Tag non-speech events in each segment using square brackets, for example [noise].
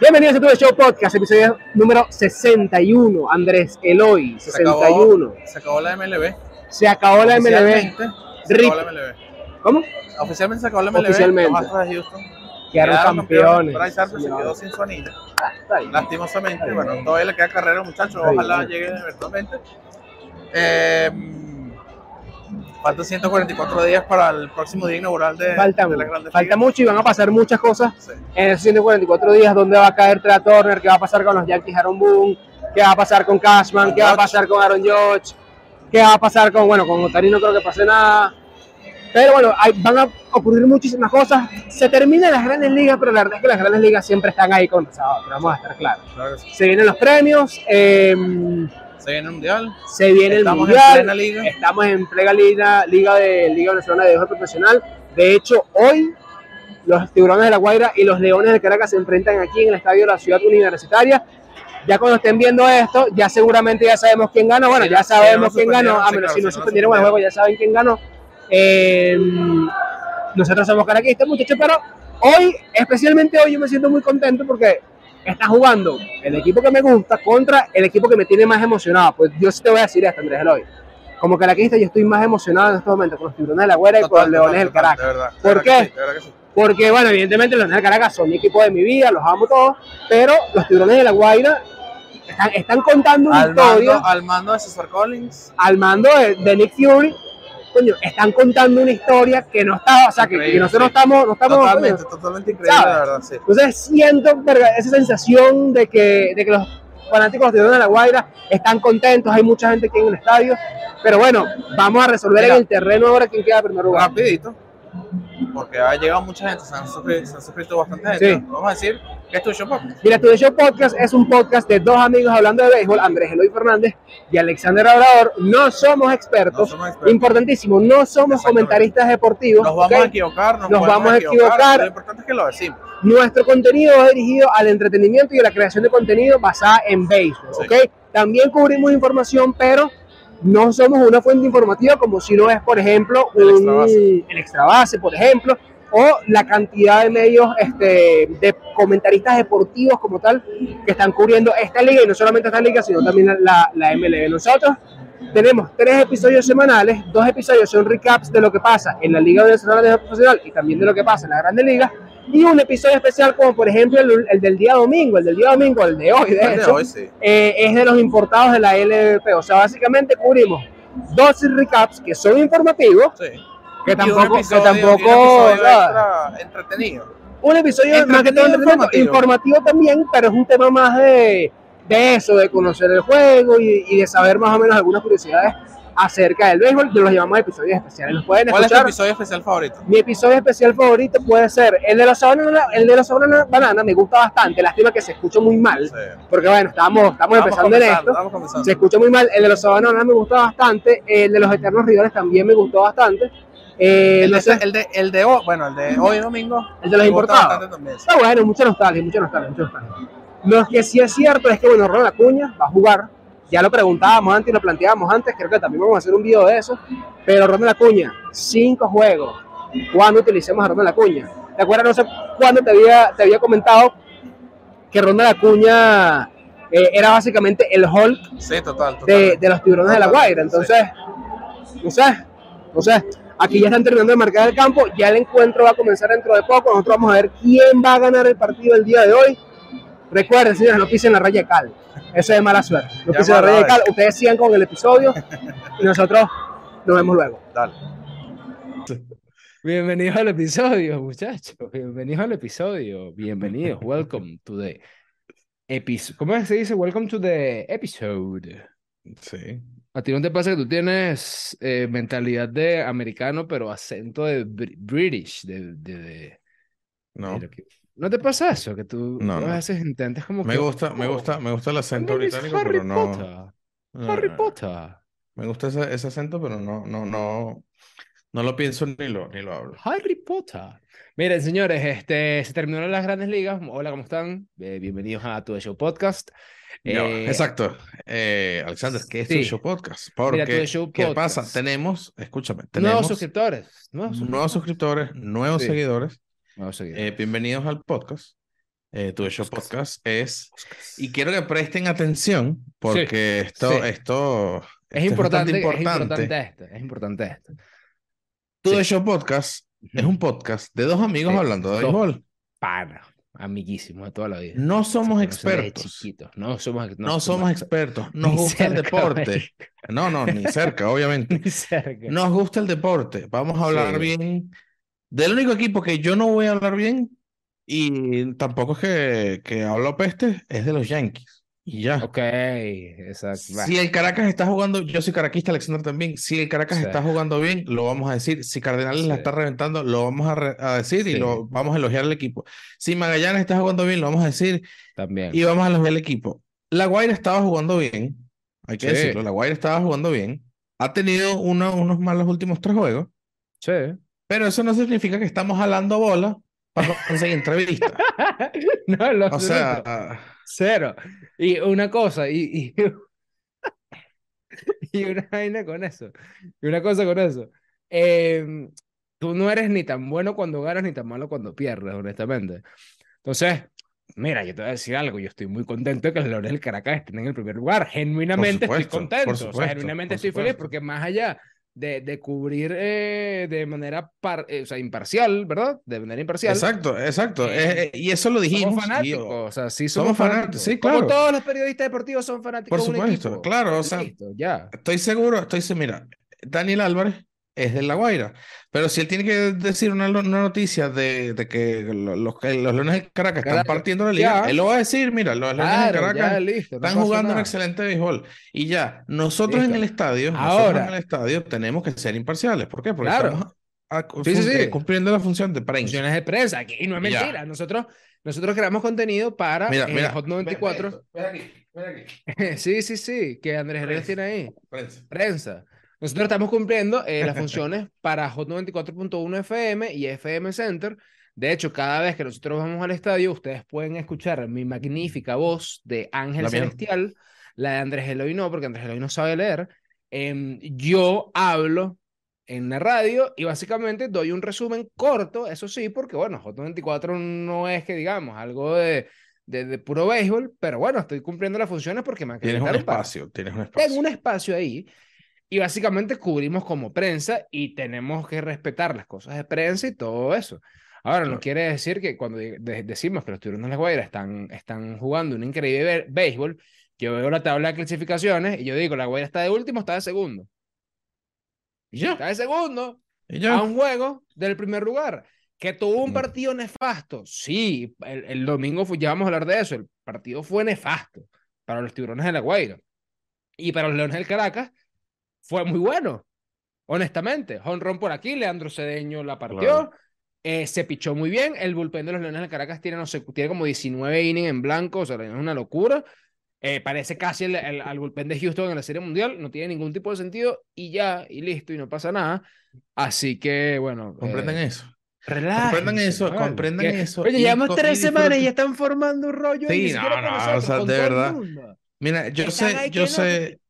Bienvenidos a Tu Show Podcast, episodio número 61. Andrés Eloy, Se 61. acabó, se acabó la MLB. Se acabó la MLB. Se acabó la MLB. ¿Cómo? Oficialmente se acabó la MLB. Oficialmente. Los Astros de Houston Quedaron campeones. Bryce Harper se quedó sin su anillo. Ah. Lastimosamente. Bueno, todavía le queda carrera, muchachos. Ojalá llegue eventualmente. Eh, faltan 144 días para el próximo día inaugural de, Falta, de la Grandes falta Ligas. mucho y van a pasar muchas cosas Sí. en esos 144 días. ¿Dónde va a caer Trey Turner? ¿Qué va a pasar con los Yankees Aaron Boone? ¿Qué va a pasar con Cashman? Con ¿Qué va a pasar con Aaron Judge? ¿Qué va a pasar con, bueno, con Otani no creo que pase nada. Pero bueno, hay- van a ocurrir muchísimas cosas. Se terminan las grandes ligas, pero la verdad es que las grandes ligas siempre están ahí con pero vamos a estar claros. Claro sí. Se vienen los premios, eh, Se viene el mundial. se viene Estamos el en mundial, plena liga. estamos en plena liga, liga de Liga Venezolana de Béisbol Profesional. De hecho, hoy los Tiburones de la Guaira y los Leones de Caracas se enfrentan aquí en el estadio de la Ciudad Universitaria. Ya cuando estén viendo esto, ya seguramente ya sabemos quién ganó. Bueno, Sí, ya sabemos quién ganó. A menos claro, si no suspendieron el juego, ya saben quién ganó. Eh, nosotros somos caraquistas, muchachos, pero hoy, especialmente hoy, yo me siento muy contento porque está jugando el equipo que me gusta contra el equipo que me tiene más emocionado. Pues yo sí te voy a decir esto, Andrés Eloy. Como caraquista, yo estoy más emocionado en estos momentos con los tiburones de la Guera y con los leones del Caracas. De verdad. ¿Por qué? sí, sí. Porque, bueno, evidentemente los Leones del Caracas son mi equipo de mi vida, los amo todos, pero los tiburones de la Guaira están, están contando una Al historia mando, al mando de César Collins. al mando de, de Nick Fury. Coño, están contando una historia que no está, o sea, que, nosotros sí. estamos, no estamos Totalmente, coño, totalmente increíble, ¿sabes? la verdad, sí. Entonces siento esa sensación de que, de que los fanáticos de de la Guaira están contentos, hay mucha gente aquí en el estadio, pero bueno, vamos a resolver Mira. en el terreno ahora quién queda en primer lugar. Rapidito, porque ha llegado mucha gente, se han suscrito, se han suscrito bastante gente. Sí. Vamos a decir esto es Show Podcast. Mira, Tu Show Podcast es un podcast de dos amigos hablando de béisbol, Andrés Eloy Fernández y Alexander Obrador. No somos No expertos, somos expertos. importantísimo, no somos comentaristas deportivos. Nos vamos a equivocar, nos, vamos a equivocar. Lo importante es que lo decimos. Nuestro contenido va dirigido al entretenimiento y a la creación de contenido basada en béisbol, Sí. ¿ok? También cubrimos información, pero no somos una fuente informativa como si lo es, por ejemplo, El un- extra base. el extra base, por ejemplo, o la cantidad de medios este, de comentaristas deportivos como tal que están cubriendo esta liga y no solamente esta liga, sino también la, la MLB. Nosotros tenemos tres episodios semanales, dos episodios son recaps de lo que pasa en la Liga Venezolana de Profesional y también de lo que pasa en la Grande Liga, y un episodio especial como por ejemplo el, el del día domingo, el del día domingo, el de hoy, de El de hecho, hoy sí. eh, es de los importados de la LVP. O sea, básicamente cubrimos dos recaps que son informativos, sí. que tampoco, que episodio- un tampoco, extra entretenido. un episodio más que todo informativo. informativo también, pero es un tema más de, de eso, de conocer el juego y, y de saber más o menos algunas curiosidades acerca del béisbol. Los llamamos episodios especiales. Los pueden ¿Cuál es tu escuchar. episodio especial favorito? Mi episodio especial favorito puede ser el de la sabana, el de la sabana banana, me gusta bastante. Lástima que se escucha muy mal, Sí. porque bueno, estamos, estamos empezando en esto. Estamos comenzando. Se escucha muy mal. El de los Sabananas me gustó bastante. El de los Eternos Rivales también me gustó bastante. Eh, El no de, sé, el, de, el de hoy, bueno, el de hoy domingo. el de los gusta importados. también, sí. Está bueno, mucha nostalgia, mucha nostalgia, mucha nostalgia. Lo que sí es cierto es que, bueno, Ronald Acuña va a jugar. Ya lo preguntábamos antes y lo planteábamos antes. Creo que también vamos a hacer un video de eso. Pero Ronald Acuña, cinco juegos. ¿Cuándo utilicemos a Ronald Acuña? ¿Te acuerdas? No sé cuándo te había, te había comentado que Ronald Acuña eh, era básicamente el Hulk Sí, total. de, de los tiburones de la Guaira. Entonces, no sé, no sé. Aquí ya están terminando de marcar el campo, ya el encuentro va a comenzar dentro de poco. Nosotros vamos a ver quién va a ganar el partido el día de hoy. Recuerden, señores, no pisen la raya de cal. Eso es de mala suerte. No pisen la raya de cal. Ustedes sigan con el episodio y nosotros nos vemos luego. Dale. Bienvenidos al episodio, muchachos. Bienvenidos al episodio. Bienvenidos. Welcome to the episode. ¿Cómo se dice? Welcome to the episode. Sí. ¿A ti no te pasa que tú tienes eh, mentalidad de americano, pero acento de br- British? De, de, de- No. de lo que- ¿No te pasa eso? Que tú No, a veces intentas como Me que, gusta, me "Oh, gusta, me gusta el acento británico, Harry pero no. Potter. no, Harry no, Potter. Me gusta ese, ese acento, pero no, no, no, no lo pienso ni lo, ni lo hablo. Harry Potter. Miren, señores, este, se terminaron las grandes ligas. Hola, ¿cómo están? Eh, bienvenidos a Tu Show Podcast. Eh, Exacto. Eh, Alexander, ¿qué es tu sí. show podcast? Mira, Tu Porque, Show ¿qué Podcast. pasa? Tenemos, escúchame, Nuevos tenemos suscriptores. Nuevos nuevos suscriptores, nuevos Sí. seguidores. Nuevos seguidores. Eh, bienvenidos al podcast. eh, Tu Show Podcast es, y quiero que presten atención porque esto, sí. esto, Es esto bastante importante, es importante. importante esto, es importante esto. Tu Sí. Show Podcast es un podcast de dos amigos Sí, hablando de béisbol. Pana, amiguísimo de toda la vida. No somos expertos. No somos, No somos expertos. Nos gusta el cerca, deporte. marico. No, no, ni cerca, obviamente. [laughs] Ni cerca. Nos gusta el deporte. Vamos a hablar Sí. bien del único equipo que yo no voy a hablar bien y tampoco es que, que hablo peste, es de los Yankees. Y ya. Ok, exacto. Si el Caracas está jugando, yo soy caraquista, Alexander también. Si el Caracas Sí. está jugando bien, lo vamos a decir. Si Cardenales la Sí. está reventando, lo vamos a, re- a decir y Sí. lo vamos a elogiar al equipo. Si Magallanes está jugando bien, lo vamos a decir También. y vamos a elogiar al equipo. La Guaira estaba jugando bien, hay que decirlo. La Guaira estaba jugando bien. Ha tenido uno- unos malos últimos tres juegos, Sí. Pero eso no significa que estamos jalando bola para conseguir entrevistas. [laughs] no, lo O sea, Cero. Y una cosa, y, y, [laughs] y una vaina con eso. Y una cosa con eso. Em, tú no eres ni tan bueno cuando ganas ni tan malo cuando pierdes, honestamente. Entonces, mira, yo te voy a decir algo. Yo estoy muy contento de que los Leones del Caracas estén en el primer lugar. Genuinamente supuesto, estoy contento. por o sea, supuesto, genuinamente estoy feliz supuesto. porque más allá de, de cubrir eh, de manera par- eh, o sea, imparcial, ¿verdad? De manera imparcial. exacto, exacto. Eh, Eh, eh, y eso lo dijimos. Somos fanáticos, o sea, sí somos, somos fanáticos, sí, Como claro. todos los periodistas deportivos son fanáticos Por de un supuesto, equipo. claro, o sea, Listo, ya. Estoy seguro, estoy seguro. Mira, Daniel Álvarez es de La Guaira, pero si él tiene que decir una, una noticia de, de que lo- los, que los Leones del Caracas están partiendo la liga, ya. él lo va a decir, mira, los Leones Claro, Caracas ya, listo. no están jugando un nada. excelente béisbol. Y ya, nosotros en Listo. el estadio, Ahora. en el estadio tenemos que ser imparciales. ¿Por qué? Porque Claro. estamos a- Sí, sí, sí. eh, cumpliendo la función de prensa. Funciones de prensa, y no es Ya. mentira. Nosotros, nosotros creamos contenido para Mira, eh, mira. Hot Ven, ven 94. esto, ven aquí, aquí. [laughs] sí, sí, sí, que Andrés Herrera tiene ahí. Prensa. Prensa. Nosotros estamos cumpliendo eh, las funciones [laughs] para Hot 94.1 FM y FM Center. De hecho, cada vez que nosotros vamos al estadio, ustedes pueden escuchar mi magnífica voz de Ángel La mía. Celestial, la de Andrés Eloy no, porque Andrés Eloy no sabe leer. Em, yo hablo en la radio y básicamente doy un resumen corto, eso sí, porque bueno, Hot 94 no es que digamos algo de, de, de puro béisbol, pero bueno, estoy cumpliendo las funciones porque me Tienes un para- espacio, tienes un espacio. tengo un espacio ahí y básicamente cubrimos como prensa y tenemos que respetar las cosas de prensa y todo eso. Ahora, no quiere decir que cuando de- de- decimos que los tiburones de la Guaira están, están jugando un increíble béisbol, yo veo la tabla de clasificaciones y yo digo, la Guaira está de último, está de segundo. Y Está de segundo y a un juego del primer lugar. Que tuvo un Mm. partido nefasto. Sí, el, el domingo fue, ya vamos a hablar de eso. El partido fue nefasto para los tiburones de la Guaira. Y para los Leones del Caracas fue muy bueno. Honestamente. Honrón por aquí, Leandro Cedeño la partió. Claro. eh, se pichó muy bien. El bullpen de los Leones del Caracas tiene, no sé, tiene como 19 innings en blanco. O sea, es una locura. Eh, parece casi el, el- al bullpen de Houston en la Serie Mundial. No tiene ningún tipo de sentido. Y ya, y listo, y no pasa nada. Así que, bueno. Comprendan eh, eso. Relájense, Comprendan eso, vale. comprendan Que- eso Oye, llevamos tres y semanas y ya están formando un rollo Sí, no, no, nosotros, o sea, de verdad. Mira, yo Están sé, yo no- sé,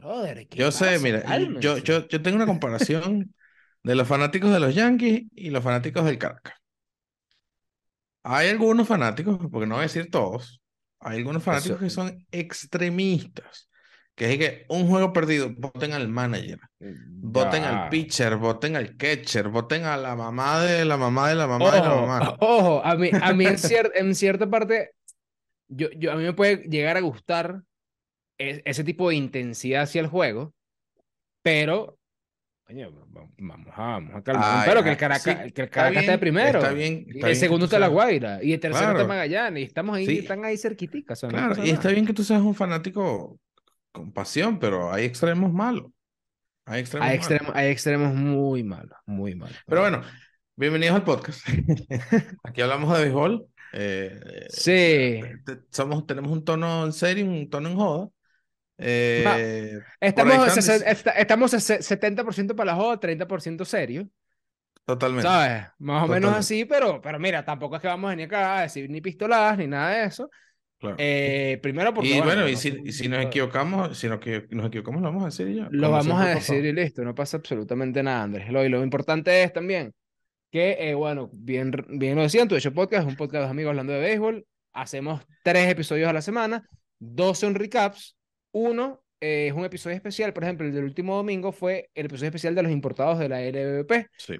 Brother, ¿qué yo sé, mira, yo, yo, yo tengo una comparación de los fanáticos de los Yankees y los fanáticos del Caracas. Hay algunos fanáticos, porque no voy a decir todos, hay algunos fanáticos que son extremistas, que es que un juego perdido, voten al manager, voten Ya. al pitcher, voten al catcher, voten a la mamá de la mamá de la mamá de la Ojo, mamá. ojo, a mí, a mí en, cier- en cierta parte, yo, yo, a mí me puede llegar a gustar ese tipo de intensidad hacia el juego, pero, va- vamos a, vamos a calmar. Ay, pero que el ay, Caracas, sí, que el está Caracas está primero. está bien, está el bien segundo está La Guaira. Y el tercero está Claro. Magallanes. Y estamos ahí, Sí. están ahí cerquitica. o sea, no Claro, pasa y está bien que tú seas un fanático con pasión, pero hay extremos malos. Hay extremos Hay malos. extremos, hay extremos muy malos, muy malos. Pero bueno, bienvenidos al podcast. [laughs] Aquí hablamos de béisbol. eh, Sí. te- somos, tenemos un tono en serio, un tono en joda. Eh, Estamos, estamos se- 70% para la joda, 30% serio. totalmente. ¿Sabes? Más o menos así, pero, pero mira, tampoco es que vamos a venir acá a decir ni pistoladas ni nada de eso. claro. Eh, primero porque. y bueno, y si, y si nos equivocamos, si nos, nos equivocamos, lo vamos a decir ya. Lo vamos a siempre decir y listo, no pasa absolutamente nada, Andrés. Lo, y lo importante es también que, eh, bueno, bien, bien lo decían, tu hecho podcast es un podcast de amigos hablando de béisbol. Hacemos tres episodios a la semana, dos son recaps, uno eh, es un episodio especial, por ejemplo, el del último domingo fue el episodio especial de los importados de la LVP. Sí.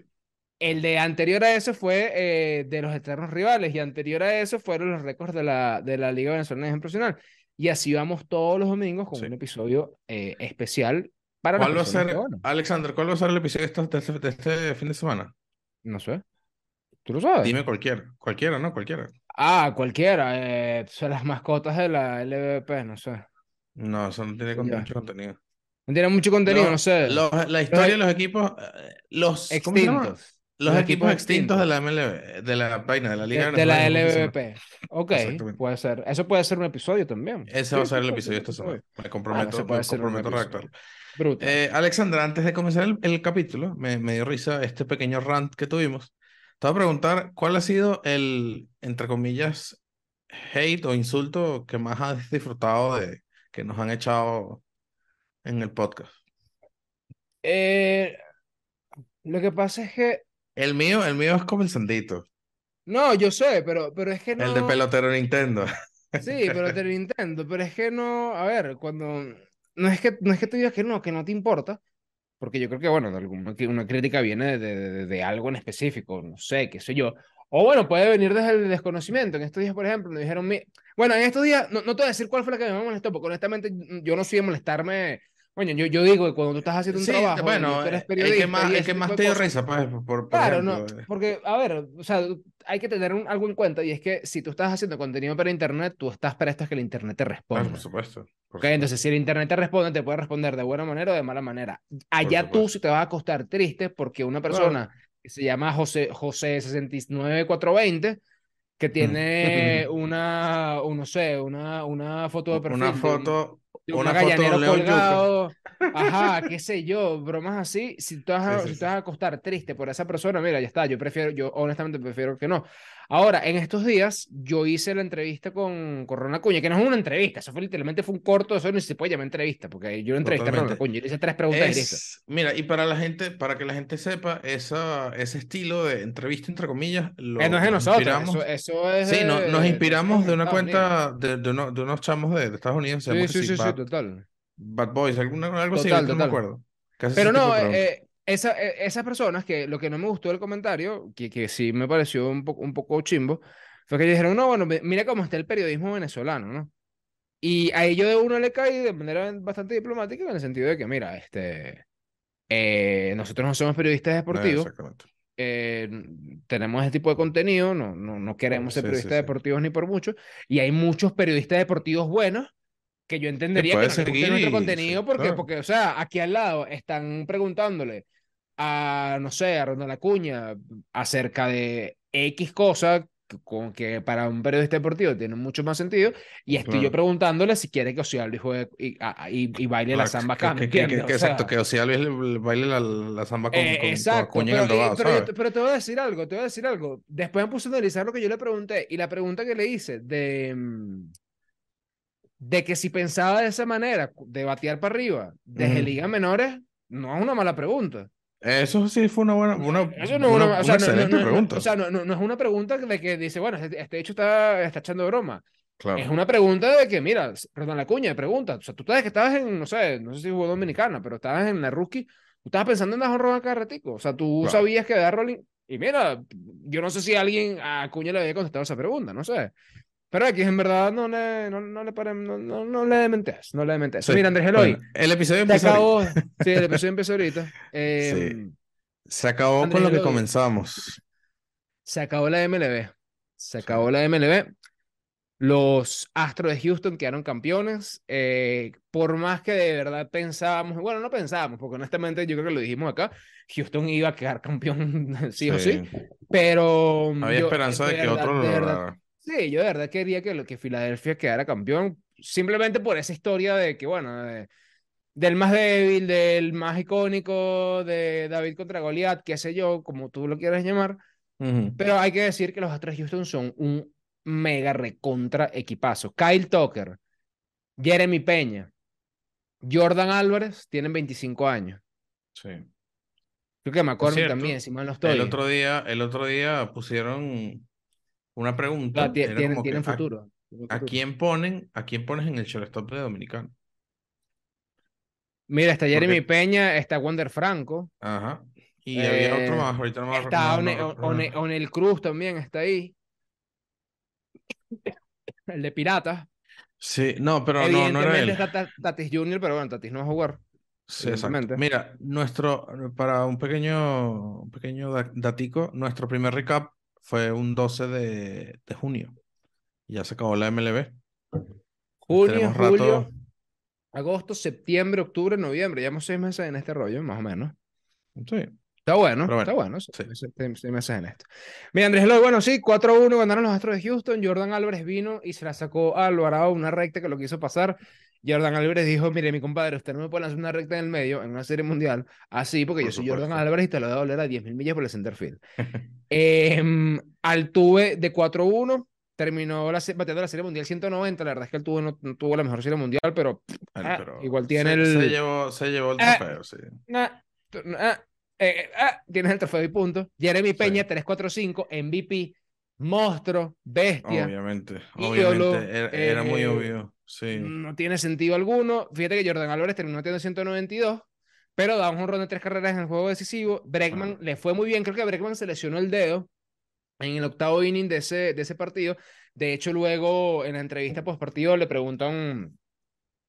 El de anterior a eso fue eh, de los eternos rivales y anterior a eso fueron los récords de la, de la Liga Venezolana de Profesional. Y así vamos todos los domingos con Sí. un episodio eh, especial para ¿Cuál va a ser, Alexander, cuál va a ser el episodio de este, de este- de este fin de semana? no sé. ¿Tú lo sabes? Dime cualquiera, cualquiera, ¿no? Cualquiera. Ah, cualquiera. Eh, son las mascotas de la LVP, no sé. No, eso no tiene con- mucho contenido. No tiene mucho contenido, Los- no sé. los- la historia de los equipos, eh, los. Extintos. Los, Los equipos equipos extintos extintos. de la MLB, de la vaina, de la Liga De, de la. LVP. Ok, puede ser. Eso puede ser un episodio también. Ese va a ser el episodio esta semana. Me comprometo, puede me comprometo a redactarlo. Brutal. Eh, Alexandra, antes de comenzar el, el capítulo, me, me dio risa este pequeño rant que tuvimos. Te voy a preguntar cuál ha sido el, entre comillas, hate o insulto que más has disfrutado de que nos han echado en el podcast. Eh, lo que pasa es que. El mío, el mío es como el sandito, No, yo sé, pero, pero es que no. el de pelotero Nintendo. Sí, pero te lo intento. Pero es que no. A ver, cuando. No es que, no es que tú digas que no, que no te importa. Porque yo creo que, bueno, de alguna- que una crítica viene de, de, de algo en específico, no sé, qué sé yo. O bueno, puede venir desde el desconocimiento. En estos días, por ejemplo, me dijeron, mi... bueno, en estos días, no, no te voy a decir cuál fue la que me molestó, porque honestamente yo no soy de molestarme. Bueno, yo, yo digo que cuando tú estás haciendo un Sí, trabajo, bueno, tú eres el periodista que más, el que más te dio risa, pues, por, por Claro, ejemplo, no, eh, porque, a ver, o sea, hay que tener un- algo en cuenta y es que si tú estás haciendo contenido para internet, tú estás para esto es que el internet te responda. por supuesto. por Ok, entonces si el internet te responde, te puede responder de buena manera o de mala manera. Allá tú si te vas a acostar triste porque una persona que se llama José, José 69420, que tiene [laughs] una, un, no sé, una, una foto de perfil. Una de un- foto, de un una foto de colgado, ajá, qué sé yo, bromas así, si te vas a, Sí, sí, si te vas a acostar triste por esa persona, mira, ya está, yo prefiero, yo honestamente prefiero que no. Ahora, en estos días, yo hice la entrevista con, con Ronald Acuña, que no es una entrevista, eso fue literalmente fue un corto, eso ni se puede llamar entrevista, porque yo lo entrevisté a Totalmente. Acuña, yo le hice tres preguntas. Es, mira, y para la gente, para que la gente sepa, esa, ese estilo de entrevista, entre comillas, lo, Eh, no es de nos nosotros, eso, eso es Sí, no- nos inspiramos de una Estados cuenta de, de, uno- de unos chamos de, Estados Unidos, Sí, sí, sí, sí, Bad, total. Bad Boys, alguna, algo así, Total, no me total. acuerdo. Pero no, eh, esa, eh, esas personas que lo que no me gustó del comentario, que, que sí me pareció un poco, un poco chimbo, fue que dijeron, no, bueno, mira cómo está el periodismo venezolano, ¿no? Y a ello de uno le caí de manera bastante diplomática en el sentido de que, mira, este, eh, nosotros no somos periodistas deportivos, exactamente. eh, tenemos ese tipo de contenido, no, no, no queremos ser Sí, periodistas sí. deportivos ni por mucho, y hay muchos periodistas deportivos buenos que yo entendería que puedes no les guste seguir nuestro contenido porque, claro. porque, o sea, aquí al lado están preguntándole a, no sé, a Ronald Acuña acerca de X cosa que- con que para un periodista deportivo tiene mucho más sentido y estoy yo Claro. preguntándole si quiere que Osialdo juegue y, a- y, y baile la Ah, samba que- acá, ¿me que- que- que- O exacto, sea, que Ociel le- le baile la, la samba con, eh, con- exacto, pero, eh, pero, yo pero te voy a decir algo, te voy a decir algo. Después me puse a analizar lo que yo le pregunté y la pregunta que le hice de, mm, de que si pensaba de esa manera, de batear para arriba, desde Ujú. ligas menores, no es una mala pregunta. Eso sí fue una buena, una, Eso no una- una, o una sea, no- no- no- pregunta. o sea, no, no- es una pregunta de que dice, bueno, este, este hecho está, está echando broma. claro. Es una pregunta de que, mira, perdón, la cuña, pregunta. O sea, tú sabes que estabas en, no sé, no sé si jugó Dominicana, pero estabas en la rookie, tú estabas pensando en dar un cada ratico. O sea, tú Claro. sabías que dar rolling. Y mira, yo no sé si alguien a Cuña le había contestado esa pregunta, no sé. Pero aquí en verdad no le, no, no le paren, no, no, no le dementes, no le dementes. Sí, Mira, Andrés Eloy, bueno, el episodio ahorita. acabó. Sí, el episodio empezó ahorita. [laughs] Eh, Se acabó Andrés con lo que Eloy. comenzamos. Se acabó la MLB. Se acabó la MLB. Los Astros de Houston quedaron campeones. eh, por más que de verdad pensábamos, bueno, no pensábamos, porque honestamente yo creo que lo dijimos acá, Houston iba a quedar campeón [laughs] sí, o sí. Pero Había yo, esperanza de, que verdad- otro lo de lograra. Sí, yo de verdad quería que, que Filadelfia quedara campeón, simplemente por esa historia de que, bueno, de- del más débil, del más icónico, de David contra Goliat, qué sé yo, como tú lo quieras llamar. Pero hay que decir que los Astros Houston son un mega recontra equipazo. Kyle Tucker, Jeremy Peña, Jordan Álvarez tienen 25 años. Sí. Creo que McCormick cierto, también, si mal no estoy. El otro día, el otro día pusieron una pregunta. Tienen, como que, tienen ¿a- futuro. ¿A, quién ponen, a quién pones en el shortstop de Dominicano? Mira, está Jeremy Porque- Peña, está Wander Franco, Ajá. Y había otro Eh, más, ahorita no me está no- no One- recuerdo. One- Onel Cruz también está ahí. [laughs] El de Piratas. Sí, no, pero no, no era él. está Ta- Tatis Jr., pero bueno, Tatis no va a jugar. Sí, exacto. Mira, nuestro, para un pequeño, un pequeño da- datico, nuestro primer recap fue un 12 de, de junio. Ya se acabó la MLB. Junio, Tenemos julio, rato- agosto, septiembre, octubre, noviembre. Llevamos seis meses en este rollo, más o menos. Sí. Está bueno, bueno, está bueno. sí. Seis, meses- en esto. Mira, Andrés Eloy, bueno, sí, 4-1 ganaron los Astros de Houston. Jordan Álvarez vino y se la sacó a Alvarado una recta que lo quiso pasar. Jordan Álvarez dijo: Mire, mi compadre, usted no me puede lanzar una recta en el medio en una serie mundial así, porque Por yo soy Jordan. Álvarez y te lo voy a doler a 10.000 millas por el center field. [laughs] Em, Altuve de 4-1. Terminó la, bateando la serie mundial 190. La verdad es que Altuve no, no tuvo la mejor serie mundial, pero Ah, pero igual tiene se, el- se llevó, se llevó el Ah. trofeo, sí. Ah, ah, eh, ah, tienes el trofeo y punto. Jeremy Peña, Sí. 345, MVP, monstruo, bestia. Obviamente, ídolo, obviamente. Era, era muy eh, obvio. Sí. No tiene sentido alguno. Fíjate que Jordan Álvarez terminó teniendo 192, pero da un honrón de tres carreras en el juego decisivo. Bregman Ajá. le fue muy bien. Creo que Bregman se lesionó el dedo en el octavo inning de ese, de ese partido. De hecho, luego en la entrevista post partido le preguntan.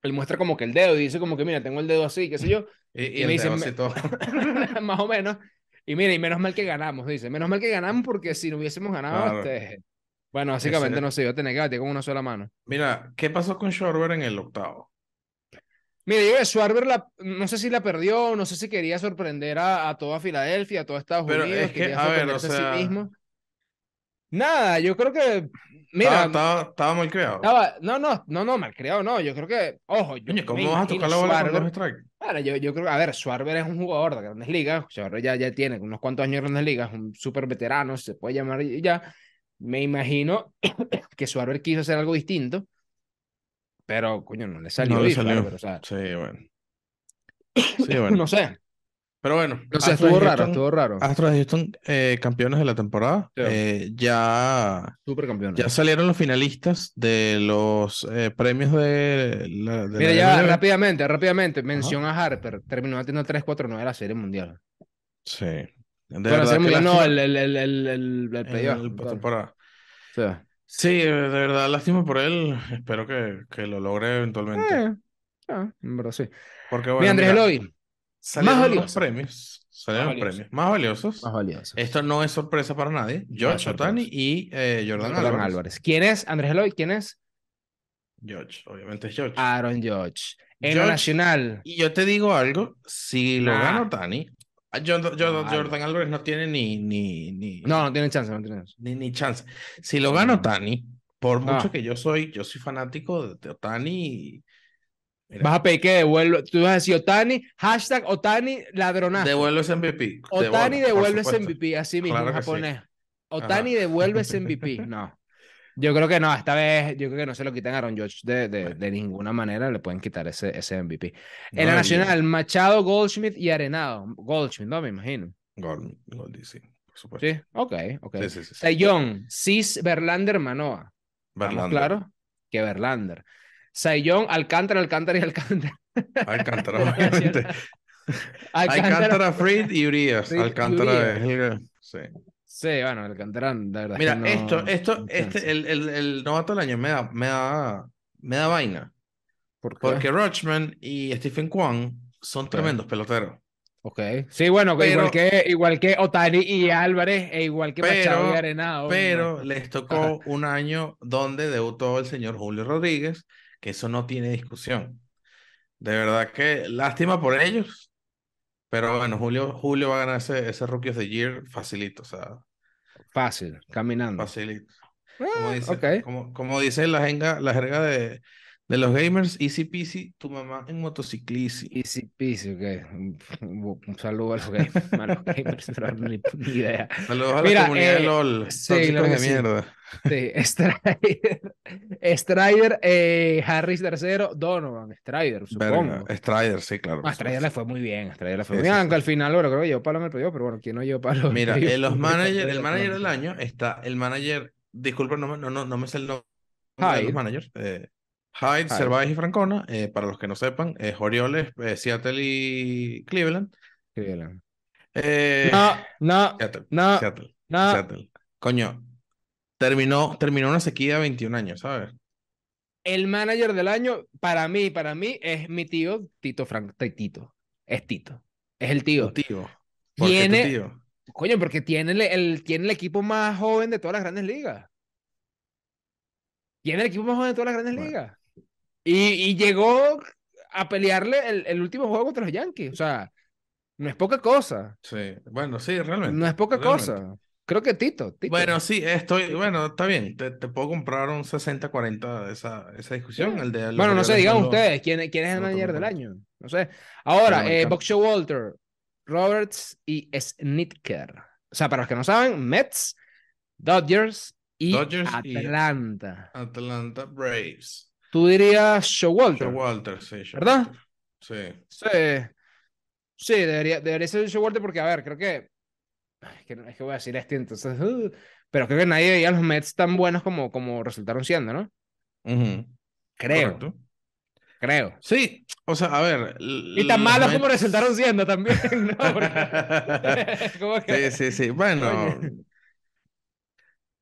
Él muestra como que el dedo y dice como que, mira, tengo el dedo así, qué sé yo. Y, y y me así todo. [laughs] más o menos. Y mira, y menos mal que ganamos, dice. Menos mal que ganamos porque si no hubiésemos ganado, Claro. este, bueno, básicamente Ese- no sé, yo tenía que batir con una sola mano. Mira, ¿qué pasó con Schwarber en el octavo? Mira, yo que Schwarber la, no sé si la perdió, no sé si quería sorprender a, a toda Filadelfia, a todo Estados Pero Unidos, es que, quería a ver, o sorprenderse a sea- sí mismo. Nada, yo creo que, mira, estaba, estaba, estaba mal creado. estaba, no, no, no, no, malcriado, no, yo creo que, ojo, yo me ¿cómo vas a tocar la bola con Schwarber- dos strikes? Claro, yo, yo creo que, a ver, Schwarber es un jugador de grandes ligas, Schwarber ya, ya tiene unos cuantos años en grandes ligas, un súper veterano, se puede llamar ya. Me imagino [coughs] que Schwarber quiso hacer algo distinto, pero, coño, no le salió. No le salió. Schwarber, o sea, Sí, bueno. Sí, [coughs] bueno. no sé, Pero bueno, no sé, estuvo de raro, Houston- estuvo raro. Astros de Houston, eh, campeones de la temporada. Sí. Eh, ya, ya salieron los finalistas de los eh, premios de la, de Mira, la ya MLB. rápidamente, rápidamente, mención a Harper, terminó batiendo 3-4-9 de la Serie Mundial. Sí. De Bueno, Mundial no, el, el, el, el, el, el en playoff, temporada. Sí. Sí, de verdad, lástima por él. Espero que, que lo logre eventualmente. Eh, ah, en verdad sí. Porque bueno, Mira, Andrés Eloy, salieron valioso. los premios. Salieron Más premios más valiosos. más valioso. Esto no es sorpresa para nadie. George. Otani y eh, Jordan, Jordan Álvarez. Álvarez. ¿Quién es? Andrés Eloy, ¿quién es? George, obviamente es George. Aaron Judge. En lo Judge. nacional. Y yo te digo algo, si lo Nah. gana Otani, Jordan, Jordan-. Jordan Álvarez no tiene ni, ni, ni, No, no tiene chance, no tiene chance. ni, ni chance. Si lo gana. Otani, por No. mucho que yo soy, yo soy fanático de, Otani. Mira, Vas a pedir que devuelva. Tú vas a decir Otani, hashtag Otani ladronazo. devuelve ese MVP. Otani Devuelve, ese. MVP, así mismo Claro en sí. japonés. [laughs] Otani devuelve ese MVP. No. Yo creo que no, esta vez yo creo que no se lo quitan a Aaron Judge de, de, de ninguna manera, le pueden quitar ese, ese MVP. En la No, nacional, Machado, Goldschmidt y Arenado. Goldschmidt, no me imagino. Gol, gol, sí, por supuesto. Sí, ok, ok. Sí, sí, sí. Sayón, Cis, Verlander, Manoa. ¿Estamos Verlander. claros? Que Verlander. Sayón, Alcántara, Alcántara y Alcántara. Alcántara, [laughs] obviamente. Alcántara. Alcántara, Fried y Urias. Y Alcántara Urias. Sí. Sí, bueno, Alcántara, la verdad. es Mira, que no- esto, esto, este, el, el, el novato del año me da, me da, me da vaina. ¿Por qué? Porque Rochman y Stephen Kwan son tremendos peloteros. Ok. Sí, bueno, que igual, Pero- que, igual que Otani y Álvarez, e igual que Machado y Pero- Arenado. Pero no. les tocó un año donde debutó el señor Julio Rodríguez, que eso no tiene discusión. De verdad que lástima por ellos. Pero bueno, Julio, Julio va a ganar ese, ese Rookie of the Year facilito, o sea, Fácil, caminando. facilito. Como Ah, dice, ok. como, como dice la, jenga, la jerga de, de los gamers, easy peasy, tu mamá en motociclisi. Easy peasy, ok. Un, saludo a los gamers, [laughs] a los gamers, pero ni, ni idea. Saludos a Mira, la comunidad de eh, LOL. sí, que de sí. mierda. Sí, [laughs] Strider, Strider eh, Harris tercero, Donovan, Strider, supongo. Verga. Strider, sí, claro. A por Strider le fue muy bien, a Strider le fue muy bien, aunque al final, bueno, creo que llevó palo en el playoff, pero bueno, ¿quién no llevó palo? Mira, [laughs] eh, los managers, el manager del año está el manager, disculpa, no, me- no, no, no me sé el nombre de los managers. Eh, Hyde. Cervantes y Francona, eh, para los que no sepan, eh, Orioles, eh, Seattle y Cleveland. Eh, No, no, Seattle, no, Seattle, no. Seattle. Coño, terminó, terminó una sequía de 21 años, ¿sabes? El manager del año, para mí, para mí, es mi tío Tito Frank, Tito. Es Tito. Es el tío. Tu tío. ¿Por qué tu Tiene- tío? Coño, porque tiene el, el- tiene el equipo más joven de todas las grandes ligas. Tiene el equipo más joven de todas las grandes Bueno. ligas. Y, y llegó a pelearle el, el último juego contra los Yankees. O sea, no es poca cosa. Sí, bueno, sí, realmente. No es poca realmente. cosa. Creo que Tito. Tito. Bueno, sí, estoy, bueno, está bien, te, te puedo comprar un 60-40 de esa, esa discusión, Sí. el de Bueno, no sé, digan ustedes quién, quién es el manager del año. No sé. Ahora, eh. Buck Walter, Roberts y Snitker. O sea, para los que no saben, Mets, Dodgers y Dodgers y- Atlanta. Atlanta Braves. Tú dirías Showalter. Showalter, sí. ¿Verdad? Sí. Sí. Sí, debería, debería ser Showalter porque, a ver, creo que. Es que, no- es que voy a decir esto, entonces. uh, pero creo que nadie veía a los Mets tan buenos como, como resultaron siendo, ¿no? Creo, correcto. creo. Sí, o sea, a ver. Y tan malos como resultaron siendo también, ¿no? [laughs] [laughs] Porque- que- Sí, sí, sí. Bueno.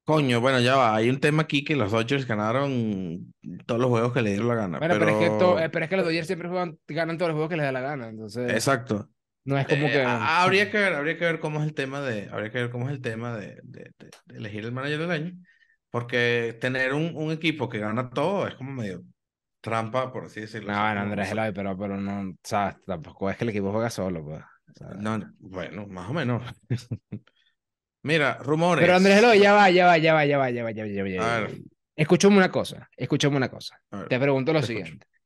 Coño. Bueno, ya va. Hay un tema aquí que los Dodgers ganaron todos los juegos que le dieron la gana. Bueno, pero... pero, es que to- eh, pero es que los Dodgers siempre juegan, ganan todos los juegos que les da la gana, entonces Exacto. no es como Eh, que... habría que ver, habría que ver cómo es el tema de, habría que ver cómo es el tema de, de- de- de elegir el manager del año, porque tener un, un equipo que gana todo es como medio trampa, por así decirlo. No, bueno, Andrés Eloy, pero, pero no, o sea, tampoco es que el equipo juega solo, pues. o sea. no, bueno, más o menos. [laughs] Mira, rumores. Pero Andrés Eloy, ya va, ya va, ya va, ya va, ya va, ya va, ya va. Ya va. Escuchame una cosa, escúchame una cosa. Ver, te pregunto lo te siguiente. Escucho.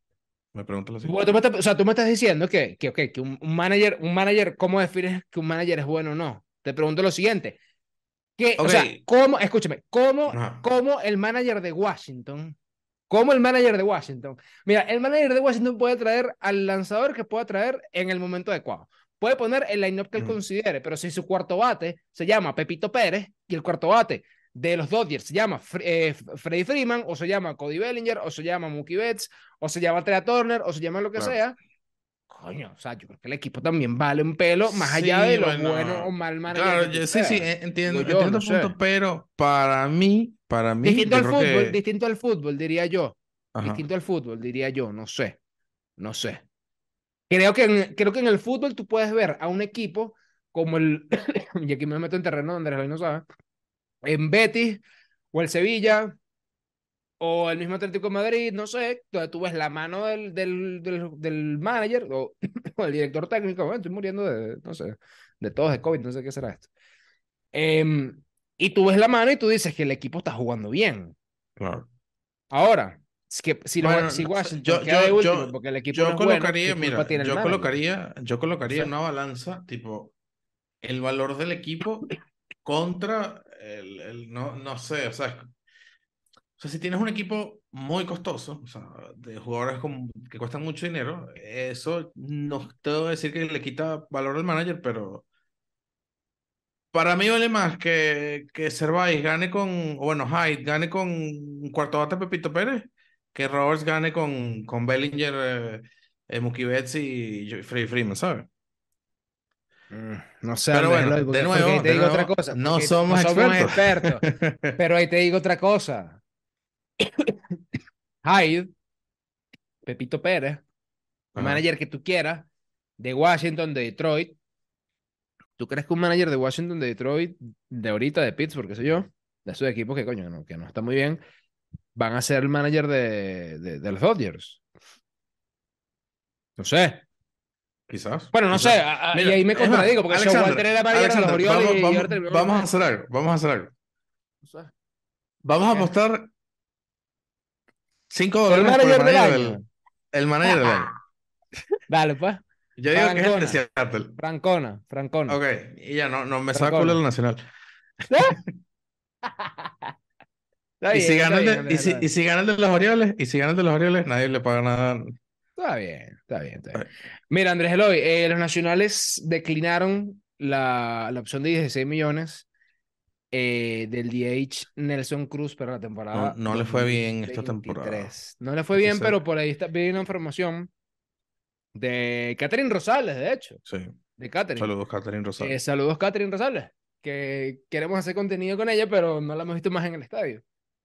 Me pregunto lo siguiente. O sea, tú me estás diciendo que, que, okay, que un, un, manager, un manager, ¿cómo defines que un manager es bueno o no? Te pregunto lo siguiente. Que, okay. O sea, ¿cómo, escúchame, cómo, no. cómo el manager de Washington, cómo el manager de Washington, mira, el manager de Washington puede traer al lanzador que pueda traer en el momento adecuado. Puede poner el line-up que él considere, pero si su cuarto bate se llama Pepito Pérez y el cuarto bate de los Dodgers se llama eh, Freddie Freeman, o se llama Cody Bellinger, o se llama Mookie Betts, o se llama Trea Turner, o se llama lo que Claro. sea. Coño, o sea, yo creo que el equipo también vale un pelo, más allá Sí, de lo bueno, bueno o mal manager. Claro, yo- sí, sí, eh, entiendo, yo, entiendo no punto, sé. pero para mí, para mí, Distinto al fútbol, que- distinto al fútbol, diría yo. Ajá. Distinto al fútbol, diría yo, no sé. No sé. Creo que, en, creo que en el fútbol tú puedes ver a un equipo como el. [coughs] y aquí me meto en terreno donde Andrés no sabe. En Betis o el Sevilla o el mismo Atlético de Madrid, no sé, donde tú ves la mano del, del, del, del manager o, [coughs] o el director técnico. Bueno, estoy muriendo de, no sé, de todos de COVID, no sé qué será esto. Em, y tú ves la mano y tú dices que el equipo está jugando bien. Claro. Ahora, es que si, Bueno, si Washington yo- queda yo- de último yo- porque el equipo Yo no es bueno, colocaría, ¿qué culpa mira, tiene yo colocaría, yo colocaría Sí. una balanza, tipo, el valor del equipo contra el, el- no, no sé, o sea, o sea, si tienes un equipo muy costoso, o sea, de jugadores con- que cuestan mucho dinero, eso no te a decir que le quita valor al manager, pero para mí vale más que, que Cerváis gane con, o bueno, Hyde gane con un cuarto bate Pepito Pérez, que Roberts gane con, con Bellinger, eh, eh, Mookie Betts y Freddie Freeman, ¿sabes? Mm, No sé, Pero bueno, porque- de porque nuevo, ahí te de digo otra cosa. no somos expertos. expertos. [laughs] Pero ahí te digo otra cosa. Hyde, Pepito Pérez, Ajá. manager que tú quieras, de Washington, de Detroit. ¿Tú crees que un manager de Washington, de Detroit, de ahorita, de Pittsburgh, qué sé yo, de esos equipos que coño, no, que no está muy bien, van a ser el manager de, de, de los Dodgers? No sé. Quizás. Bueno, no quizás. sé, a- a- Mira, y ahí me contradigo, porque Alexander, Showalter era manager de los Orioles vamos, y vamos- terminó con vamos a hacer algo, vamos a hacer algo. No sé. Vamos a apostar 5 dólares por el manager del manager año. del, el manager del año. [laughs] Dale, pues. Yo digo que es el de Francona. Seattle. Francona, Francona. Ok, y ya no, no me Francona. culo el nacional. [laughs] Está Y si, bien, gana el está de, bien, y, si, y si gana el de los Orioles, y si gana el de los Orioles, nadie le paga nada. Está bien, está bien, está bien. Mira, Andrés Eloy, eh, los nacionales declinaron la, la opción de 16 millones eh, del DH Nelson Cruz para la temporada. No- no le fue bien esta temporada. 2023. No le fue bien, Entonces- pero por ahí está viene una información de Catherine Rosales, de hecho, Sí. de Catherine. Saludos, Catherine Rosales. Eh, saludos, Catherine Rosales, que queremos hacer contenido con ella, pero no la hemos visto más en el estadio.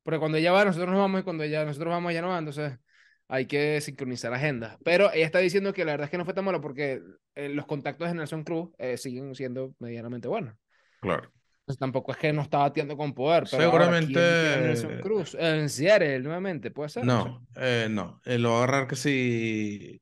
Porque cuando ella va, nosotros nos vamos, y cuando ella, nosotros vamos, ella no va, entonces hay que sincronizar agendas. Pero ella está diciendo que la verdad es que no fue tan malo porque eh, los contactos de Nelson Cruz eh, siguen siendo medianamente buenos. Claro. Entonces tampoco es que no está batiendo con poder. Pero ahora, ¿quién Seguramente- Nelson Cruz en Seattle nuevamente, puede ser. No, eh, no. Eh, lo va a agarrar que si.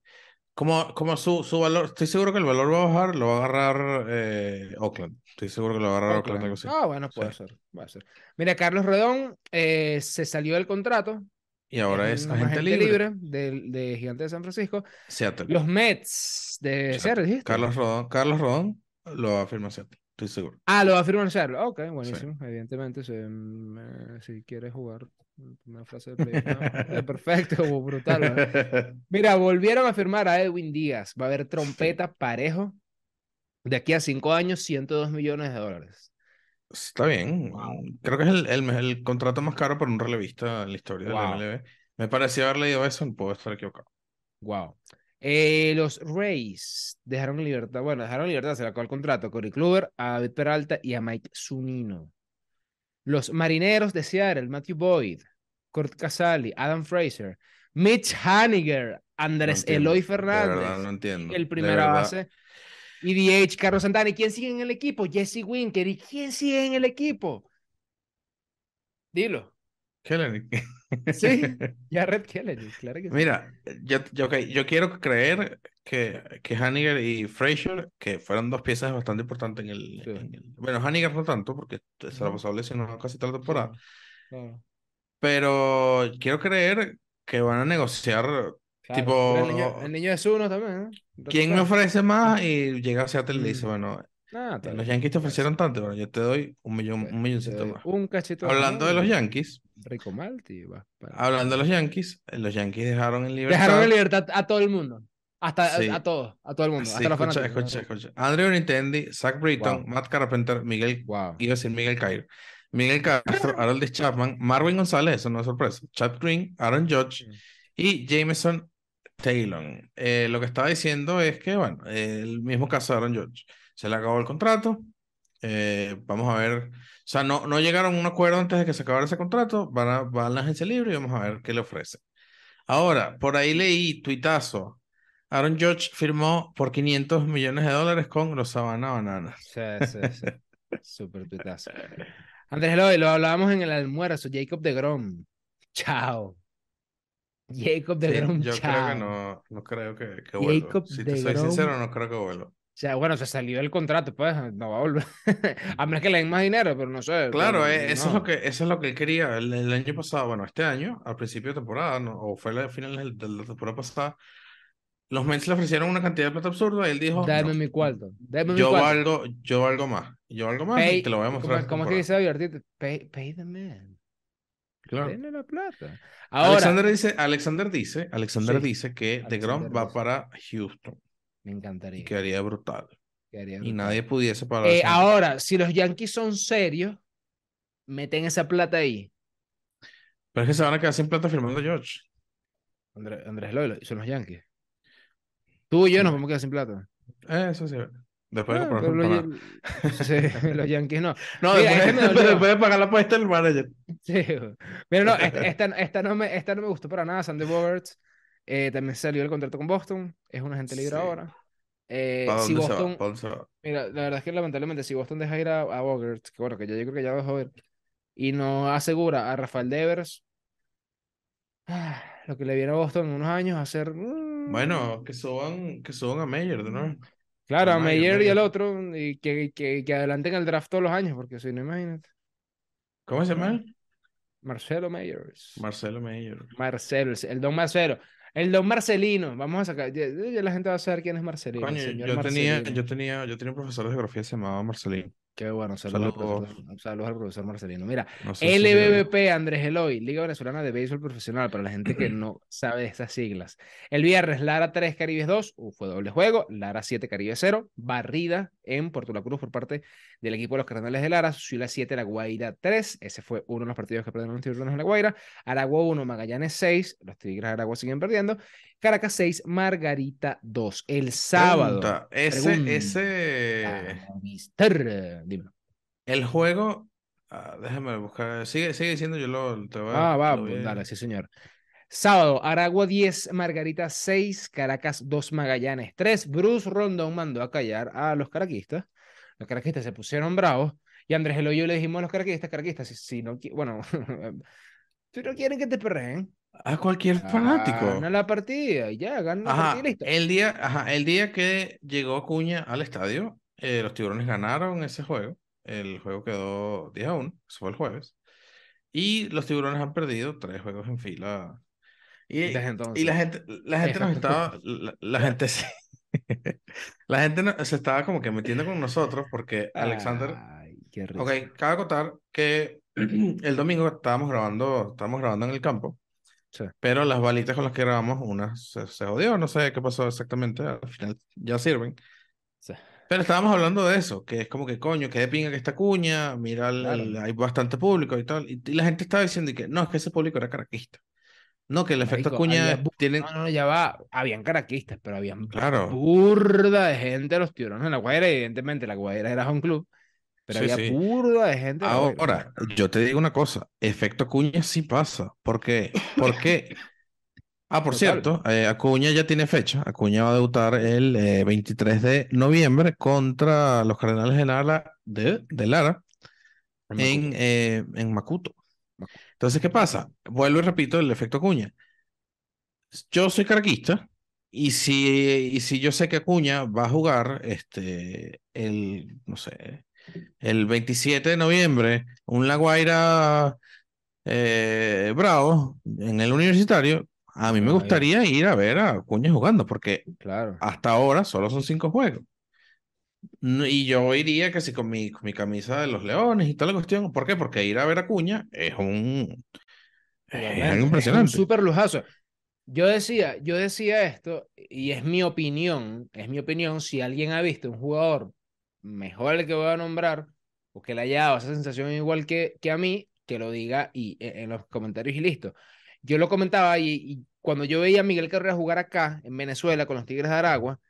Como, como su, su valor, estoy seguro que el valor va a bajar, lo va a agarrar eh, Oakland. Estoy seguro que lo va a agarrar Oakland, Oakland. algo así. Ah, bueno, puede Sí. ser, puede ser. Mira, Carlos Redón eh, se salió del contrato. Y ahora es, agente, agente libre. de, de Gigante de San Francisco. Seattle. Los Mets de Seattle. Dijiste. Carlos Rodón, Carlos Rodón lo va a firmar Seattle, estoy seguro. Ah, lo va a firmar Seattle. Ok, buenísimo. Evidentemente, mm, eh, si quieres jugar una frase de no, perfecto, brutal. ¿verdad? Mira, volvieron a firmar a Edwin Díaz. Va a haber trompeta parejo. De aquí a cinco años, 102 millones de dólares. Está bien. Creo que es el, el, el contrato más caro para un relevista en la historia de la Wow. MLB. Me pareció haber leído eso, puedo estar equivocado. Wow. Eh, los Rays dejaron libertad, bueno, dejaron libertad, se le acabó el contrato a Corey Kluber, a David Peralta y a Mike Zunino. Los Marineros de Seattle, Matthew Boyd, Kurt Casali, Adam Fraser, Mitch Haniger, Andrés entiendo, Eloy de verdad, Fernández, no entiendo, el primera base, y DH Carlos Santana. ¿Y quién sigue en el equipo? Jesse Winker. ¿Y quién sigue en el equipo? Dilo. Kelly. Sí, [laughs] Jared Kelly, claro que sí. Mira, yo, yo, yo quiero creer que, que Haniger y Frazier, que fueron dos piezas bastante importantes en el, Sí. en el- Bueno, Haniger no tanto, porque se la pasó lesionado casi toda la temporada. Claro, Pero quiero creer que van a negociar claro. Tipo, El niño, el niño es uno también. ¿eh? quién me ofrece más y llega a Seattle y le dice, bueno, Ah, los. Yankees te ofrecieron tanto, bueno, yo te doy un millón, un milloncito más. Un cachito Hablando de los Yankees, Rico Malti. va para- hablando de los Yankees, los Yankees dejaron en libertad. Dejaron en libertad a todo el mundo. Hasta a- Sí. a, todos, a todo el mundo. Sí, hasta escucha, escucha, escucha. Andrew Nintendi, Zach Britton, Wow. Matt Carpenter, Miguel, Wow. iba a decir Miguel Cairo, Miguel Castro, [laughs] Harold Chapman, Marvin González, eso no es sorpresa, Chad Green, Aaron Judge y Jameson Taylor. Eh, lo que estaba diciendo es que, bueno, eh, el mismo caso de Aaron Judge, se le acabó el contrato, eh, vamos a ver, o sea, no, no llegaron a un acuerdo antes de que se acabara ese contrato, van a, van a la agencia libre y vamos a ver qué le ofrece. Ahora, por ahí leí, tuitazo, Aaron Judge firmó por 500 millones de dólares con los Savannah Bananas. Sí, sí, sí. [laughs] Súper tuitazo. Andrés Eloy, lo hablábamos en el almuerzo. Jacob de Grom. Chao. Jacob de Sí, Grom, yo chao. creo que no, no creo que, que vuelva. Jacob Si te soy deGrom. sincero, no creo que vuelva. O sea, bueno, se salió del contrato, pues no va a volver. [laughs] a menos que le den más dinero, pero no sé. Claro, pero eh, eso es no. lo que, eso es lo que él quería. El, el año pasado, bueno, este año, al principio de temporada, ¿no? o fue a finales de la temporada pasada, los Mets le ofrecieron una cantidad de plata absurda y él dijo, Dame "No, mi cuarto. Dame mi yo cuarto. valgo, yo valgo más, yo valgo más Pay- y te lo voy a ¿cómo- mostrar. ¿Cómo, es que temporada". dice Ortiz? Pay, pay the man. Claro. Denle la plata. Ahora, Alexander dice, Alexander dice, Alexander Sí, dice que DeGrom Alexander va dice. para Houston me encantaría. y quedaría brutal. quedaría Y nadie pudiese parar Eh, ahora, si los Yankees son serios, meten esa plata ahí. Pero es que se van a quedar sin plata firmando George. Andrés, Andrés Loyo, son los Yankees. Tú y yo nos vamos a quedar sin plata. Eh, Eso sí. Después de comprar los, sí, [laughs] los Yankees no. No, Mira, después, este me [laughs] dolió. después de pagar la apuesta del manager. Sí, pero no, [laughs] esta, esta, no me, esta no me gustó para nada. Sandy Bogarts eh, también salió el contrato con Boston. Es un agente libre Sí. ahora. Eh, ¿Para si Boston, va? ¿Para dónde se va? mira, la verdad es que lamentablemente, si Boston deja ir a, a Bogarts, que bueno, que ya yo creo que ya lo dejó ir, y no asegura a Rafael Devers, ah, [sighs] lo que le viene a Boston en unos años a ser. mm, Bueno, que suban, que suban a Meyer de nuevo. claro, a a Mayer, Meyer y al Mayer. otro, y que, que, que adelanten el draft todos los años, porque si no, imagínate. ¿Cómo se llama? Marcelo Meyers. Marcelo Meyers. Marcelo, el don Marcelo. El don Marcelino. Vamos a sacar. Ya, ya la gente va a saber quién es Marcelino. Coño, yo tenía, yo tenía, yo tenía un profesor de geografía que se llamaba Marcelino. Qué bueno, saludos, saludos. al profesor Marcelino. Mira, LBBP Andrés Eloy, Liga Venezolana de Béisbol Profesional, para la gente que [clears throat] no sabe estas siglas. El viernes, Lara 3, Caribes 2, fue doble juego, Lara 7, Caribe 0, barrida en Puerto La Cruz por parte del equipo de los Cardenales de Lara, Suila 7, La Guaira 3, ese fue uno de los partidos que perdieron los tiburones en La Guaira, Aragua 1, Magallanes 6, los Tigres de Aragua siguen perdiendo, Caracas 6, Margarita 2. El sábado. ese, ese. dime. El juego. Ah, déjame buscar. Sigue, sigue diciendo, yo lo te voy Ah, va, pues, dale, sí, señor. Sábado, Aragua 10, Margarita 6, Caracas 2, Magallanes 3. Bruce Rondón mandó a callar a los caraquistas. Los caraquistas se pusieron bravos. Y Andrés Eloyo le dijimos a los caraquistas, caraquistas, si, si no, bueno, [laughs] si no quieren que te perreen, a cualquier fanático. Gana la partida y ya, gana la partida listo. El día, ajá, el día que llegó Acuña al estadio, eh, los tiburones ganaron ese juego. El juego quedó 10 a 1, eso fue el jueves. Y los tiburones han perdido tres juegos en fila. Y, y la gente, la gente nos estaba, la, gente [laughs] sí. la gente se estaba como que metiendo con nosotros porque Alexander. Ay, qué Ok, cabe acotar que [clears throat] el domingo estábamos grabando, estábamos grabando en el campo pero las balitas con las que grabamos, una se, se, jodió, no sé qué pasó exactamente, al final ya sirven. Pero estábamos hablando de eso, que es como que coño, que de pinga que esta cuña, mira, hay bastante público y tal. Y, la gente estaba diciendo que no, es que ese público era caraquista. No, que el efecto cuña tiene. No, no, ya va. Habían caraquistas, pero habían claro. burda de gente los tiburones en la Guaira. Evidentemente, la Guaira era un club. Pero había burda de gente. Ahora, yo te digo una cosa, efecto Acuña sí pasa. ¿Por qué? ¿Por qué? Ah, por cierto, eh, Acuña ya tiene fecha. Acuña va a debutar el 23 eh, de noviembre contra los Cardenales de Lara, de, de Lara en, eh, en Macuto. Entonces, ¿qué pasa? Vuelvo y repito el efecto Acuña. Yo soy carquista y si, y si yo sé que Acuña va a jugar este, el, no sé, el 27 de noviembre, un La Guaira eh, Bravo en el universitario, a mí me gustaría ir a ver a Cuña jugando, porque claro. hasta ahora solo son cinco juegos. Y yo iría casi con mi, con mi camisa de los Leones y toda la cuestión. ¿Por qué? Porque ir a ver a Cuña es un. Es impresionante. Es un súper lujazo. Yo decía, yo decía esto, y es mi opinión, es mi opinión, si alguien ha visto un jugador mejor el que voy a nombrar, o que le haya dado esa sensación igual que, que a mí, que lo diga y, e, en los comentarios y listo. Yo lo comentaba y, cuando yo veía a Miguel Carrera jugar acá en Venezuela con los Tigres de Aragua,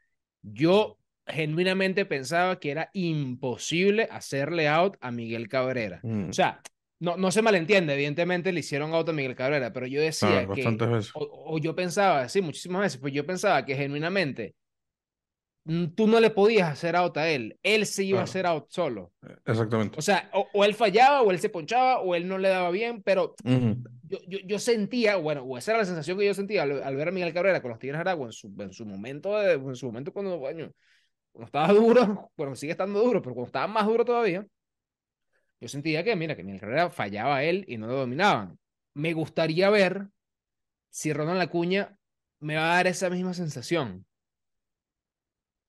yo genuinamente pensaba que era imposible hacerle out a Miguel Cabrera. Mm. O sea, no, no se malentiende, evidentemente le hicieron out a Miguel Cabrera, pero yo decía que, o, o, yo pensaba, sí, muchísimas veces, pues yo pensaba que genuinamente tú no le podías hacer out a él, él se iba a hacer out solo. Exactamente. O sea, o, él fallaba, o él se ponchaba, o él no le daba bien, pero yo, yo, yo, sentía, bueno, o esa era la sensación que yo sentía al, ver a Miguel Cabrera con los Tigres de Aragua en su, en su momento, en su momento cuando, bueno, cuando estaba [laughs] duro, bueno, sigue estando duro, pero cuando estaba más duro todavía, yo sentía que, mira, que Miguel Cabrera fallaba a él y no lo dominaban. Me gustaría ver si Ronald Acuña me va a dar esa misma sensación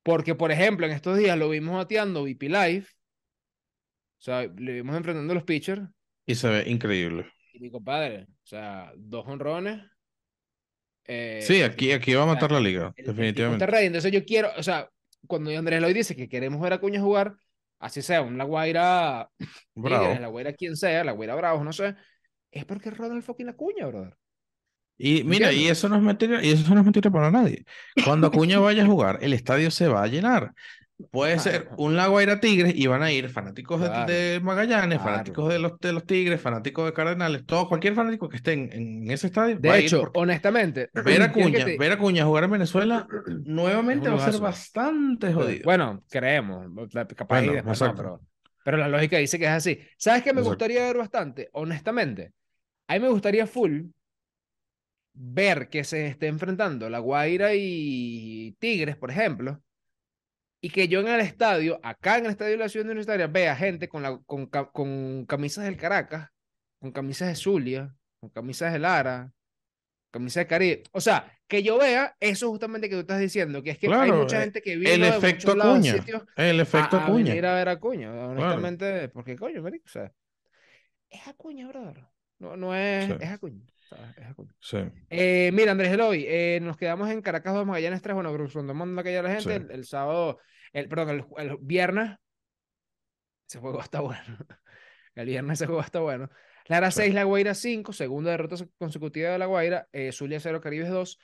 porque, por ejemplo, en estos días lo vimos bateando VP Live. O sea, le vimos enfrentando a los pitchers. Y se ve increíble. Y mi compadre, o sea, dos honrones. Eh, sí, aquí, aquí va a matar la liga, definitivamente. entonces yo quiero, o sea, cuando Andrés Loy dice que queremos ver a Cuña jugar, así sea, un La Guaira, Bravo. La Guaira quien sea, La Guaira Bravos, no sé, es porque roda el fucking Cuña, brother. Y mira, y eso no es mentira, y eso no es mentira para nadie. Cuando Acuña vaya a jugar, el estadio se va a llenar. Puede ser un Lago Aira Tigres y van a ir fanáticos de, Magallanes, fanáticos de los, de los Tigres, fanáticos de Cardenales, todo, cualquier fanático que esté en, ese estadio. De hecho, honestamente, [clears throat] ver a Cuña, ver a Cuña jugar en Venezuela [clears throat] nuevamente va a ser bastante jodido. Bueno, creemos, capaz pero, pero, la lógica dice que es así. ¿Sabes qué me gustaría ver bastante? Honestamente, a mí me gustaría full ver que se esté enfrentando La Guaira y Tigres, por ejemplo, y que yo en el estadio, acá en el estadio de la ciudad universitaria, vea gente con, la, con, con camisas del Caracas, con camisas de Zulia, con camisas de Lara, camisas de Caribe. O sea, que yo vea eso justamente que tú estás diciendo, que es que hay Claro, mucha eh, gente que El viene de efecto Acuña. sitios El efecto a, a Acuña. venir a ver a Acuña, honestamente, porque coño, marico, o sea, es Acuña, brother. No, no es, Sí. Es Acuña. Sí. Eh, mira, Andrés Eloy, eh, nos quedamos en Caracas 2, Magallanes 3. Bueno, respondemos aquella a la gente. Sí. El, el sábado, el, perdón, el, el viernes, ese juego está bueno. [laughs] El viernes ese juego está bueno. Lara Sí. 6, La Guaira 5, segunda derrota consecutiva de La Guaira. Eh, Zulia 0, Caribes 2.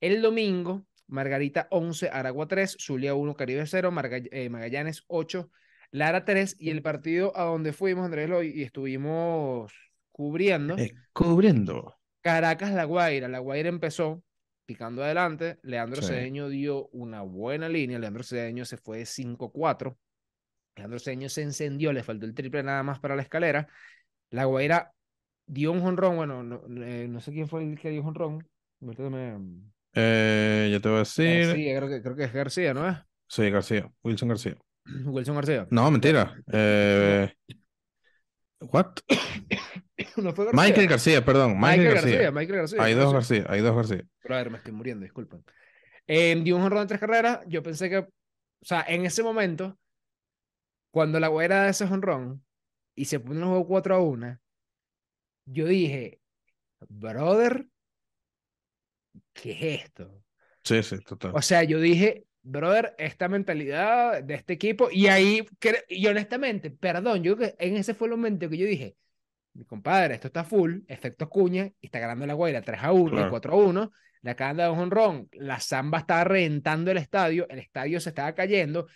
El domingo, Margarita 11, Aragua 3, Zulia 1, Caribe 0, Marga- eh, Magallanes 8, Lara 3. Y el partido a donde fuimos, Andrés Eloy, y estuvimos cubriendo. Eh, cubriendo. Caracas, La Guaira. La Guaira empezó picando adelante. Leandro Sí. Cedeño dio una buena línea. Leandro Cedeño se fue de 5-4. Leandro Cedeño se encendió, le faltó el triple nada más para la escalera. La Guaira dio un jonrón. Bueno, no, eh, no sé quién fue el que dio jonrón. Me- Eh, ya te voy a decir. García, creo que, creo que es García, ¿no es? Sí, García. Wilson García. [clears throat] Wilson García. No, mentira. [clears throat] Eh, what? [coughs] No fue García. Michael García, perdón. Michael, Michael García. García. Michael García. Hay dos García. Hay dos García. Brother, me estoy muriendo, disculpen. Eh, dio un jonrón en tres carreras. Yo pensé que, o sea, en ese momento, cuando la güera da ese jonrón y se pone el juego 4 a 1, yo dije, brother, ¿qué es esto? Sí, sí, total. O sea, yo dije, brother, esta mentalidad de este equipo, y ahí, y honestamente, perdón, yo creo que en ese fue el momento que yo dije, mi compadre, esto está full, efecto cuña, y está ganando la Guaira 3 a 1 y Claro. 4 a 1, le acaban de dar un jonrón, la samba estaba reventando el estadio, el estadio se estaba cayendo,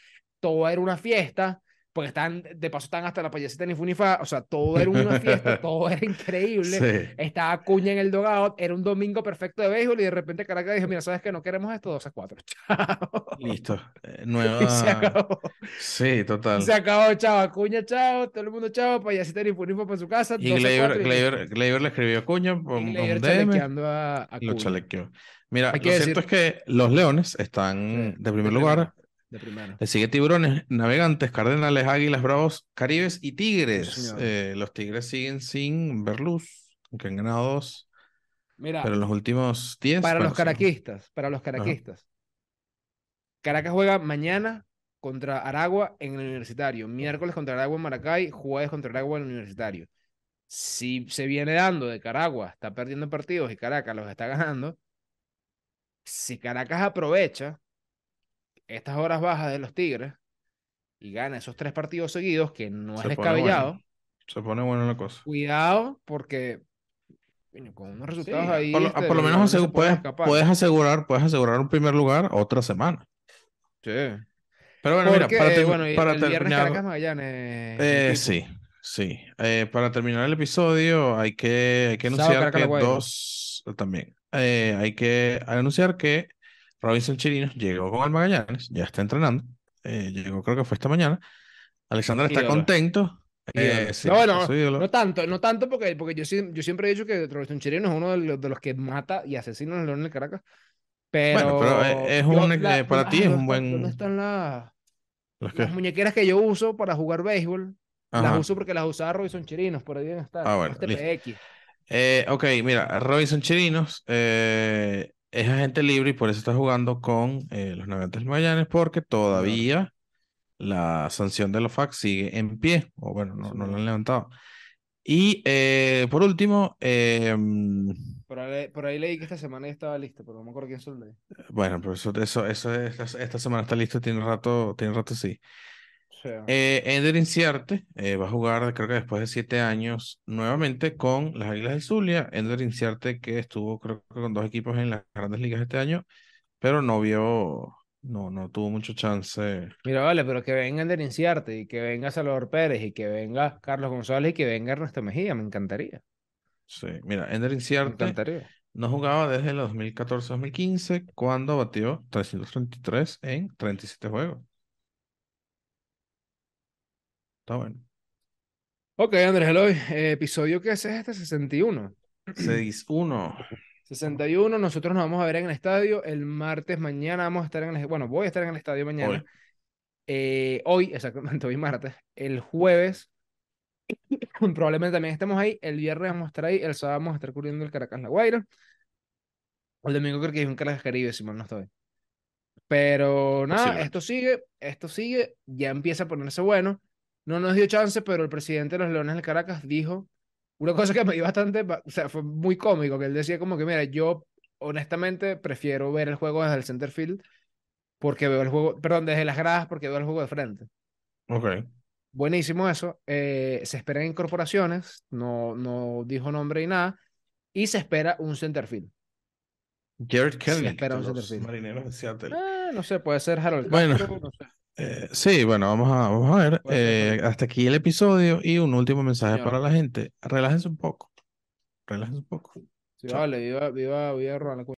todo era una fiesta, porque están, de paso están hasta la payasita ni funifa, o sea, todo era una fiesta, [laughs] todo era increíble. Sí. Estaba Cuña en el dogout, era un domingo perfecto de béisbol y de repente Caracas dijo, mira, ¿sabes qué? No queremos esto, 2 a 4. [laughs] Chao. Listo. Eh, Y nueva. se acabó. Sí, total. Se acabó, chao. Acuña, chao. Todo el mundo, chao. Payasita ni Funifa para su casa. Y 12 a Gleyber, 4 y- le escribió a Cuña por y un DM. chalequeando a, a Lo chalequeó. Mira, lo que cierto es que los Leones están Sí, de primer lugar. primero, De primero. Le sigue Tiburones, Navegantes, Cardenales, Águilas, Bravos, Caribes y Tigres. Eh, los Tigres siguen sin ver luz, aunque han ganado dos, Mira, pero en los últimos 10. para los caraquistas, para los caraquistas. Caracas juega mañana contra Aragua en el Universitario, miércoles contra Aragua en Maracay, jueves contra Aragua en el Universitario. Si se viene dando de Caragua, está perdiendo partidos y Caracas los está ganando, si Caracas aprovecha estas horas bajas de los Tigres y gana esos tres partidos seguidos, que no es Se descabellado, bueno. Se pone buena la cosa. cuidado porque con unos resultados ahí. por, lo- este, por lo menos puedes, puedes asegurar, puedes asegurar un primer lugar otra semana. Sí. Pero bueno, mira, para, eh, bueno, el terminar. Caracas Magallanes. Eh, sí, sí. Eh, para terminar el episodio hay que, hay que Sábado, anunciar Caracas, que dos también. Eh, hay que anunciar que Robinson Chirinos llegó con el Magallanes, ya está entrenando. Eh, llegó creo que fue esta mañana. Alexander está Ídolo. contento. Eh, sí, no, bueno, no tanto, no tanto porque, porque yo, yo siempre he dicho que Roberto Chirino es uno de los, de los que mata y asesina a Leones del Caracas. Pero, Bueno, pero, eh, es yo- un, eh, para ti es ¿dónde un buen- ¿Dónde están las, que- las muñequeras que yo uso para jugar béisbol? Ajá. Las uso porque las usaba Robinson Chirinos, por ahí deben estar. Ah, bueno, Este. Eh, ok, mira, Robinson Chirinos eh, es agente libre y por eso está jugando con eh, los Navegantes del Magallanes porque todavía la sanción de los FAC sigue en pie, o bueno, no, no lo han levantado. Y eh, por último, eh, Por ahí, por ahí leí que esta semana ya estaba listo, pero no me acuerdo quién son leí. bueno, pero eso, eso, eso es- esta, esta semana está listo, tiene rato, tiene rato sí. Eh, Ender Inciarte eh, va a jugar, creo que después de siete años, nuevamente con las Águilas del Zulia. Ender Inciarte que estuvo, creo que con dos equipos en las grandes ligas este año, pero no vio, no, no tuvo mucho chance. Mira, vale, pero que venga Ender Inciarte y que venga Salvador Pérez y que venga Carlos González y que venga Ernesto Mejía, me encantaría. Sí, mira, Ender Me Inciarte encantaría. no jugaba desde el 2014-2015, cuando batió 333 en 37 juegos. Está bueno. Ok, Andrés Eloy, eh, episodio que es este 61. 6-1. 61, nosotros nos vamos a ver en el estadio. El martes mañana vamos a estar en el, bueno, voy a estar en el estadio mañana. Hoy. Eh, hoy, exactamente, [laughs] hoy martes. El jueves [coughs] Probablemente también estemos ahí. El viernes vamos a estar ahí. El sábado vamos a estar cubriendo el Caracas La Guaira. El domingo creo que hay un Caracas Caribe, si mal no estoy. Pero nada, esto sigue, esto sigue, ya empieza a ponerse bueno. No nos dio chance, pero el presidente de los Leones del Caracas dijo una cosa que me dio bastante, ba- o sea, fue muy cómico, que él decía como que, mira, yo honestamente prefiero ver el juego desde el center field porque veo el juego, perdón, desde las gradas porque veo el juego de frente. Ok. Buenísimo eso. Eh, se esperan incorporaciones, no, no dijo nombre ni nada, y se espera un center field. Jared Kelly, espera un de los centerfield. marineros de Seattle. Ah, no sé, puede ser Harold Bueno. Castro, no sé. Eh, sí, bueno, vamos a, vamos a ver. Eh, hasta aquí el episodio y un último mensaje Señor. para la gente. Relájense un poco. Relájense un poco. Sí, Chao. vale, viva, viva, viva Ronald